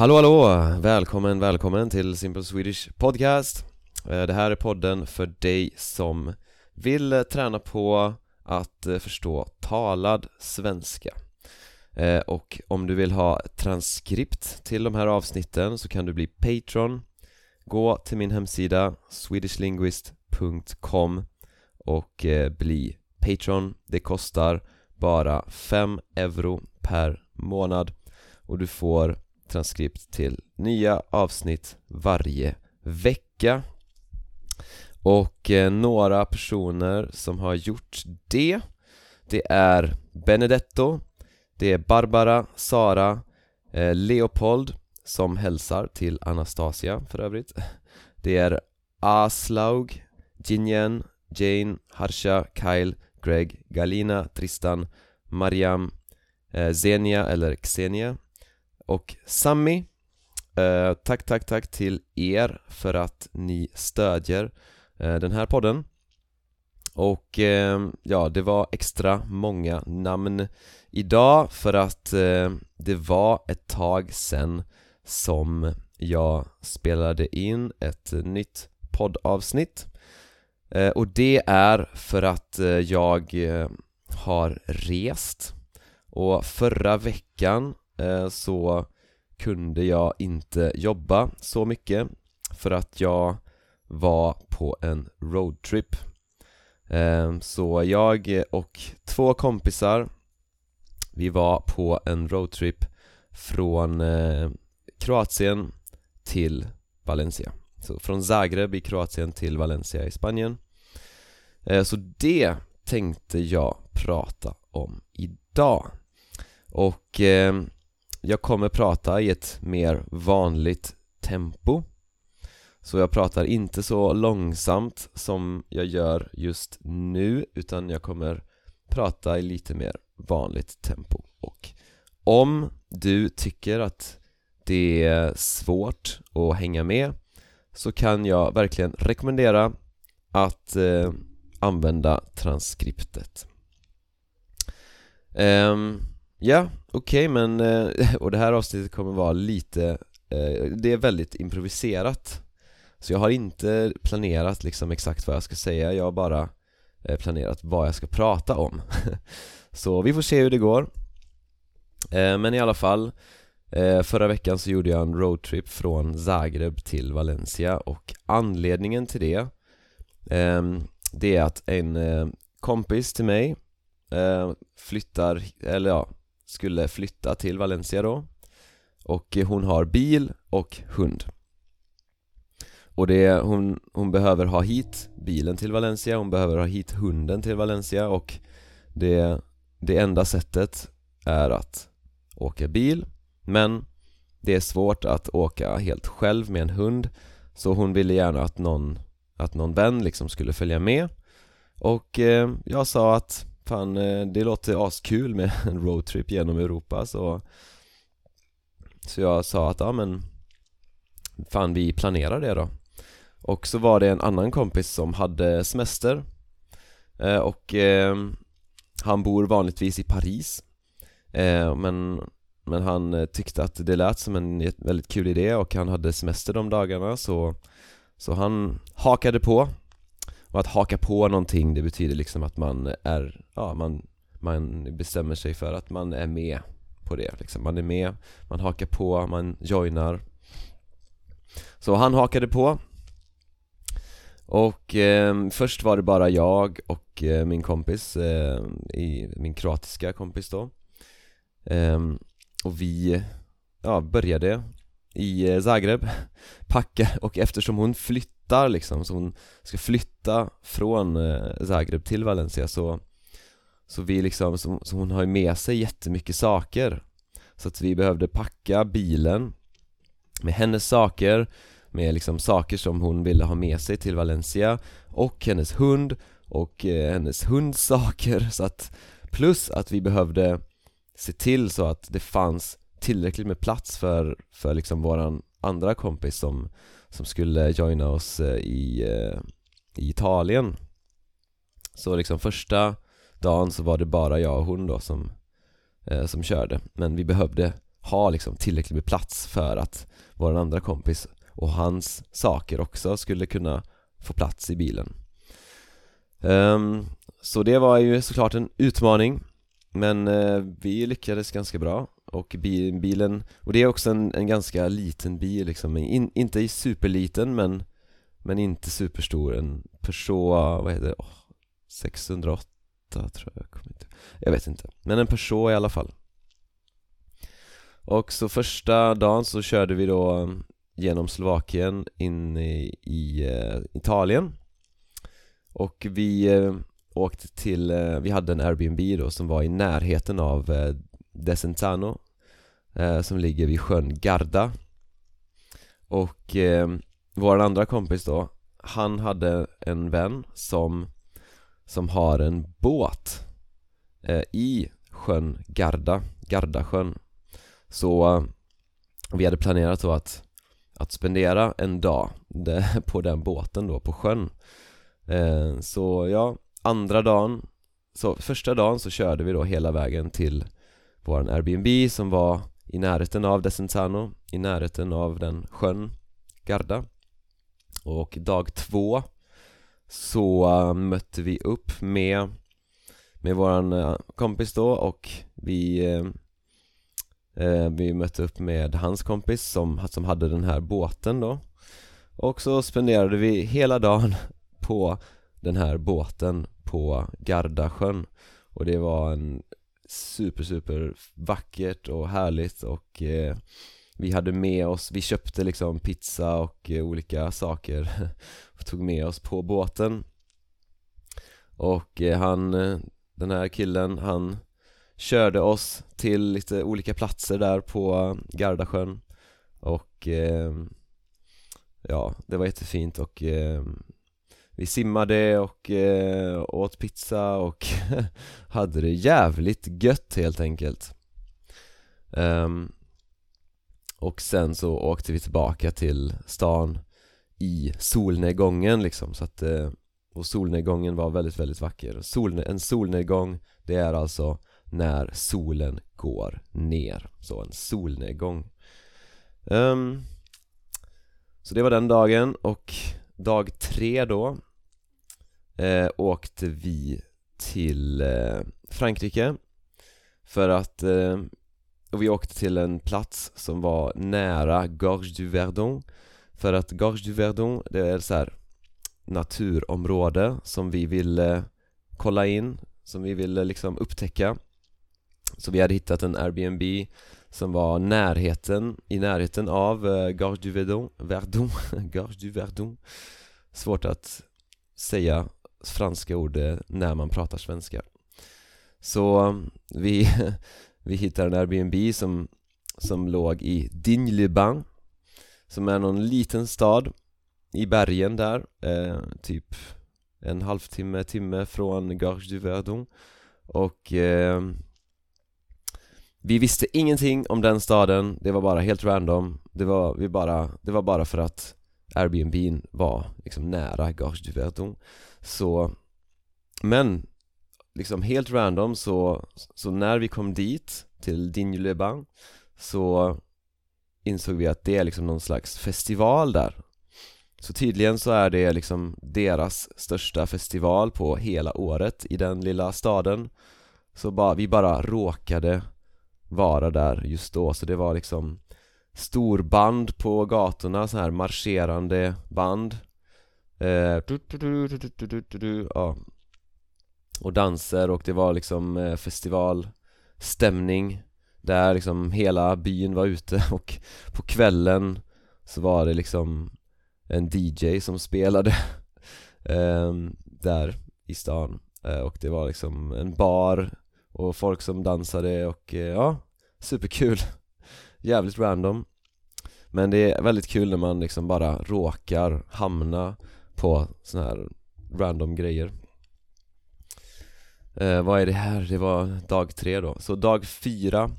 Hallå hallå! Välkommen, välkommen till Simple Swedish Podcast. Eh, det här är podden för dig som vill eh, träna på att eh, förstå talad svenska. Och om du vill ha transkript till de här avsnitten så kan du bli Patreon. Gå till min hemsida swedishlinguist.com och bli Patreon. Det kostar bara 5 euro per månad och du får transkript till nya avsnitt varje vecka. Och eh, några personer som har gjort det Det är Benedetto Det är Barbara, Sara, eh, Leopold som hälsar till Anastasia för övrigt. Det är Aslaug, Jinjen, Jane, Harsha, Kyle, Greg, Galina, Tristan, Mariam, eh, Zenia eller Xenia och Sammy eh, Tack, tack, tack till er för att ni stödjer eh, den här podden. Och eh, ja, det var extra många namn idag för att eh, det var ett tag sen som jag spelade in ett nytt poddavsnitt. Eh, och det är för att eh, jag eh, har rest. Och förra veckan Eh, så kunde jag inte jobba så mycket för att jag var på en roadtrip. Eh, så jag och två kompisar Vi var på en roadtrip från eh, Kroatien till Valencia. Så från Zagreb i Kroatien till Valencia i Spanien. Så det tänkte jag prata om idag. Och jag kommer prata i ett mer vanligt tempo. Så jag pratar inte så långsamt som jag gör just nu utan jag kommer prata i lite mer vanligt tempo. Och om du tycker att det är svårt att hänga med så kan jag verkligen rekommendera att eh, använda transkriptet. Ehm, um, yeah okej okay, men, eh, och det här avsnittet kommer vara lite, eh, det är väldigt improviserat. Så jag har inte planerat liksom exakt vad jag ska säga, jag har bara eh, planerat vad jag ska prata om. Så vi får se hur det går. Men i alla fall Förra veckan så gjorde jag en roadtrip från Zagreb till Valencia och anledningen till det ehm, Det är att en kompis till mig flyttar, eller ja, skulle flytta till Valencia då. Och hon har bil och hund. Och det, hon, hon behöver ha hit bilen till Valencia, hon behöver ha hit hunden till Valencia och det, det enda sättet är att åka bil. Men det är svårt att åka helt själv med en hund så hon ville gärna att någon, att någon vän liksom skulle följa med. Och eh, jag sa att Fan, eh, det låter askul med en roadtrip genom Europa så Så jag sa att ja men Fan vi planerar det då. Och så var det en annan kompis som hade semester eh, Och eh, Han bor vanligtvis i Paris eh, Men Men han eh, tyckte att det lät som en väldigt kul idé och han hade semester de dagarna så Så han hakade på och att haka på någonting det betyder liksom att man är, ja man, man bestämmer sig för att man är med på det liksom. Man är med, man hakar på, man joinar. Så han hakade på. Och eh, först var det bara jag och eh, min kompis, eh, i, min kroatiska kompis då. Ehm, och vi, ja började i eh, Zagreb packa. Och eftersom hon flyttade flyttar liksom, så hon ska flytta från eh, Zagreb till Valencia så Så vi liksom, så, så hon har ju med sig jättemycket saker. Så att vi behövde packa bilen Med hennes saker Med liksom saker som hon ville ha med sig till Valencia Och hennes hund Och eh, hennes hunds saker. Så att Plus att vi behövde se till så att det fanns tillräckligt med plats för, för liksom våran andra kompis som som skulle joina oss eh, i, eh, i Italien. Så liksom första dagen så var det bara jag och hon då som, eh, som körde. Men vi behövde ha liksom tillräckligt med plats för att vår andra kompis och hans saker också skulle kunna få plats i bilen. Um, Så det var ju såklart en utmaning. Men uh, vi lyckades ganska bra och bilen, och det är också en, en ganska liten bil liksom, In, inte superliten men Men inte superstor, en Peugeot, vad heter det? Oh, 608 tror jag, jag inte Jag vet inte, men en Peugeot i alla fall. Och så första dagen så körde vi då um, genom Slovakien in i, i uh, Italien. Och vi uh, åkte till, uh, vi hade en Airbnb då som var i närheten av Desenzano eh, Som ligger vid sjön Garda. Och eh, vår andra kompis då Han hade en vän som Som har en båt eh, I sjön Garda, Gardasjön. Så eh, vi hade planerat då att Att spendera en dag på den båten då, på sjön. Eh, Så ja, andra dagen Så första dagen så körde vi då hela vägen till vår Airbnb som var i närheten av Desenzano, i närheten av den sjön Garda. Och dag två så eh, mötte vi upp med med våran eh, kompis då och vi eh, eh, vi mötte upp med hans kompis som, som hade den här båten då. Och så spenderade vi hela dagen på den här båten på Gardasjön. Och det var en super super vackert och härligt och eh, vi hade med oss, vi köpte liksom pizza och eh, olika saker och tog med oss på båten. Och eh, han, eh, den här killen, han körde oss till lite olika platser där på Gardasjön. Och eh, ja, det var jättefint och eh, vi simmade och eh, åt pizza och hade det jävligt gött helt enkelt. Um, Och sen så åkte vi tillbaka till stan i solnedgången liksom så att eh, Och solnedgången var väldigt, väldigt vacker. Solne En solnedgång, det är alltså när solen går ner. Så en solnedgång. Um, Så det var den dagen och dag tre då eh, åkte vi till eh, Frankrike För att, eh, och vi åkte till en plats som var nära Gorge du Verdon. För att Gorge du Verdon, det är så här naturområde som vi ville kolla in Som vi ville liksom upptäcka. Så vi hade hittat en Airbnb som var närheten, i närheten av uh, Gorge du Verdon, Verdon, Gorge du Verdon. Svårt att säga franska ord eh, när man pratar svenska. Så eh, vi, vi hittade en Airbnb som, som låg i Digne-les-Bains Som är någon liten stad i bergen där, eh, typ en halvtimme, timme från Gorge du Verdon. Och eh, vi visste ingenting om den staden, det var bara helt random. Det var, vi bara, det var bara för att Airbnb var liksom nära Gage du Verdon så Men liksom helt random så, så när vi kom dit till Digne-le-Bain så insåg vi att det är liksom någon slags festival där. Så tydligen så är det liksom deras största festival på hela året i den lilla staden. Så bara, vi bara råkade vara där just då. Så det var liksom storband på gatorna, så här marscherande band. Eh, ja. Och danser och det var liksom eh, festivalstämning Där liksom hela byn var ute. Och på kvällen så var det liksom en DJ som spelade eh, där i stan. Eh, och det var liksom en bar och folk som dansade och eh, ja, superkul. Jävligt random. Men det är väldigt kul när man liksom bara råkar hamna på såna här random grejer. Eh, Vad är det här? Det var dag tre då. Så dag fyra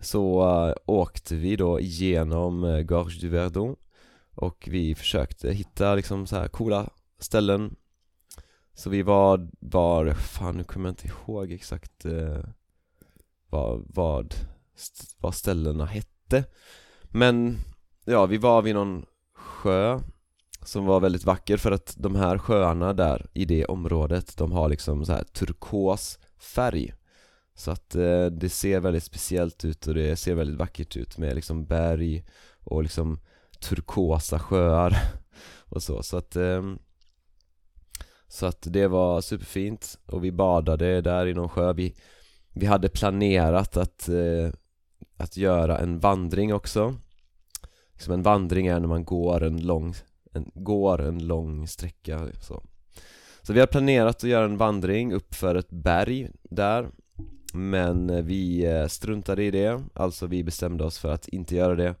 så uh, åkte vi då igenom uh, Gorge du Verdon. Och vi försökte hitta liksom så här coola ställen så vi var, var, fan nu kommer jag inte ihåg exakt eh, vad, vad vad ställena hette. Men, ja vi var vid någon sjö som var väldigt vacker för att de här sjöarna där i det området de har liksom så här turkos färg. Så att eh, det ser väldigt speciellt ut och det ser väldigt vackert ut med liksom berg och liksom turkosa sjöar och så, så att eh, så att det var superfint och vi badade där i någon sjö. Vi, vi hade planerat att, eh, att göra en vandring också. Liksom en vandring är när man går en lång, en, går en lång sträcka så. Så vi hade planerat att göra en vandring uppför ett berg där Men vi eh, struntade i det, alltså vi bestämde oss för att inte göra det.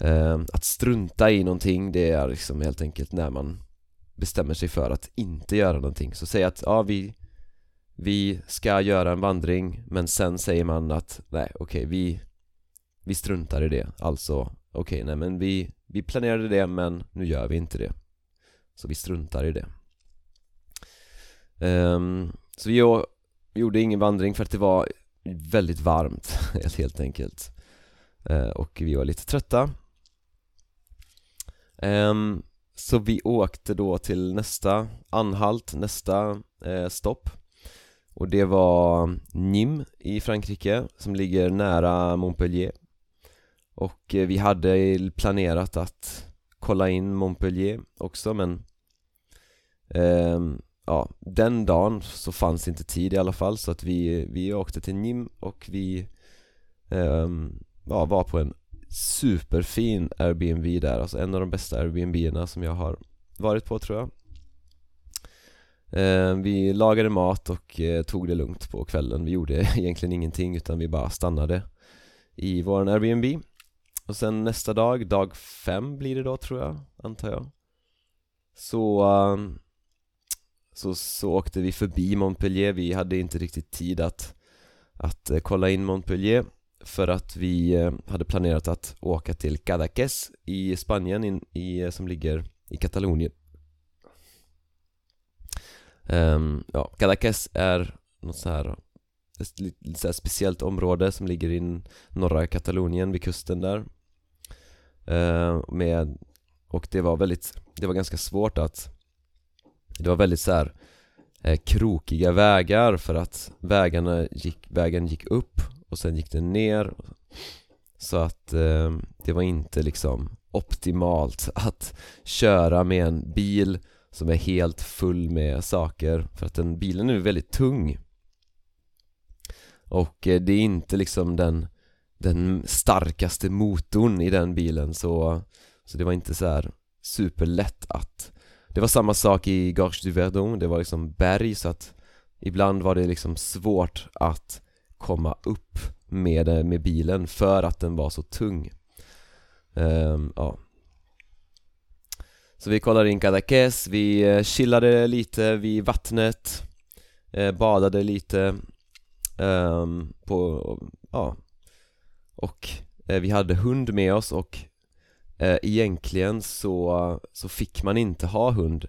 Eh, Att strunta i någonting, det är liksom helt enkelt när man bestämmer sig för att inte göra någonting. Så säg att, ja vi Vi ska göra en vandring men sen säger man att, nej okej okay, vi Vi struntar i det, alltså okej okay, nej men vi Vi planerade det men nu gör vi inte det. Så vi struntar i det. Um, Så vi vi gjorde ingen vandring för att det var väldigt varmt helt enkelt. Uh, Och vi var lite trötta. Um, så vi åkte då till nästa anhalt, nästa eh, stopp. Och det var Nîmes i Frankrike som ligger nära Montpellier. Och eh, vi hade planerat att kolla in Montpellier också men ehm, ja, den dagen så fanns inte tid i alla fall. Så att vi, vi åkte till Nim och vi um, ja, var på en superfin Airbnb där, alltså en av de bästa Airbnb'erna som jag har varit på tror jag. Eh, vi lagade mat och eh, tog det lugnt på kvällen, vi gjorde egentligen ingenting utan vi bara stannade i vår Airbnb. Och sen nästa dag, dag fem blir det då tror jag, antar jag Så ehm, så, så åkte vi förbi Montpellier, vi hade inte riktigt tid att, att eh, kolla in Montpellier för att vi eh, hade planerat att åka till Cadaqués i Spanien, in, i, eh, som ligger i Katalonien. Um, Ja, Cadaqués är något så här ett lite så speciellt område som ligger i norra Katalonien vid kusten där. Uh, med, Och det var väldigt, det var ganska svårt att det var väldigt så här, eh, krokiga vägar för att vägarna gick, vägen gick upp och sen gick den ner. Så att eh, det var inte liksom optimalt att köra med en bil som är helt full med saker. För att den bilen är väldigt tung. Och eh, det är inte liksom den, den starkaste motorn i den bilen. Så, så det var inte så här superlätt att det var samma sak i Gorge du Verdon, det var liksom berg så att Ibland var det liksom svårt att komma upp med, eh, med bilen för att den var så tung. Um, Ja. Så vi kollade in Cadaqués, vi eh, chillade lite vid vattnet eh, Badade lite um, på, ja. Och eh, vi hade hund med oss och eh, egentligen så, så fick man inte ha hund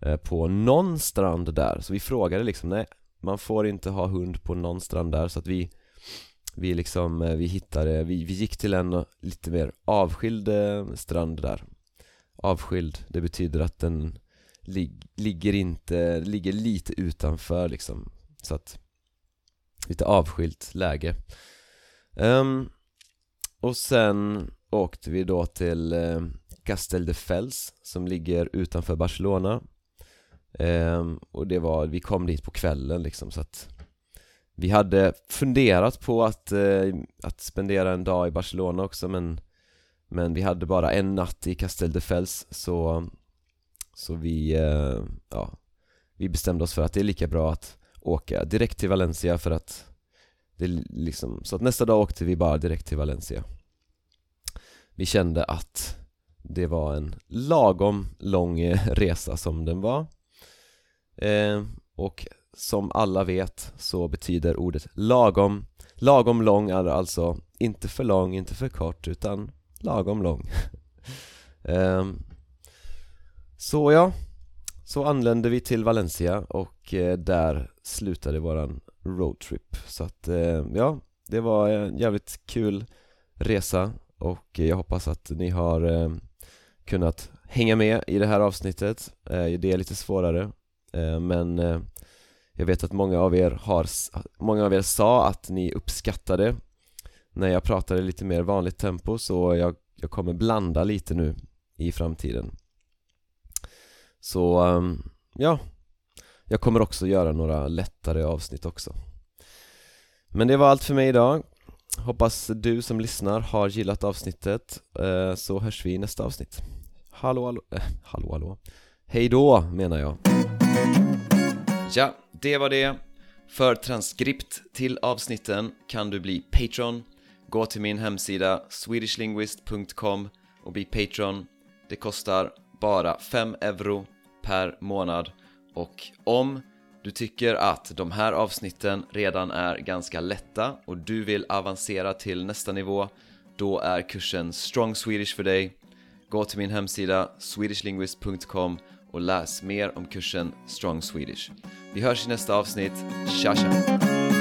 eh, på någon strand där. Så vi frågade liksom, nej man får inte ha hund på någon strand där så att vi Vi liksom, eh, vi hittade, eh, vi, vi gick till en lite mer avskild eh, strand där. Avskild, det betyder att den lig, ligger inte, ligger lite utanför liksom. Så att Lite avskilt läge. Um, Och sen åkte vi då till Castel de Fels, som ligger utanför Barcelona eh, Och det var, vi kom dit på kvällen liksom så att Vi hade funderat på att, eh, att spendera en dag i Barcelona också men Men vi hade bara en natt i Castel de så Så vi, eh, ja Vi bestämde oss för att det är lika bra att åka direkt till Valencia för att det liksom, så att nästa dag åkte vi bara direkt till Valencia. Vi kände att det var en lagom lång eh, resa som den var eh, Och som alla vet så betyder ordet lagom Lagom lång är alltså inte för lång, inte för kort utan lagom lång. Eh, Så ja, så anlände vi till Valencia och eh, där slutade våran roadtrip. Så att eh, ja, Det var en jävligt kul resa och jag hoppas att ni har eh, kunnat hänga med i det här avsnittet. Eh, Det är lite svårare Eh, men eh, jag vet att många av er har, många av er sa att ni uppskattade. När jag pratade lite mer vanligt tempo så jag, jag kommer blanda lite nu i framtiden. Så, ehm, ja Jag kommer också göra några lättare avsnitt också. Men det var allt för mig idag. Hoppas du som lyssnar har gillat avsnittet eh, så hörs vi i nästa avsnitt. Hallå hallå, äh, hallå hallå. Hej då menar jag. Ja, det var det. För transkript till avsnitten kan du bli Patreon. Gå till min hemsida swedishlinguist.com och bli Patreon. Det kostar bara 5 euro per månad. Och om du tycker att de här avsnitten redan är ganska lätta och du vill avancera till nästa nivå då är kursen Strong Swedish för dig. Gå till min hemsida swedishlinguist.com och läs mer om kursen Strong Swedish. Vi hörs i nästa avsnitt, tja tja!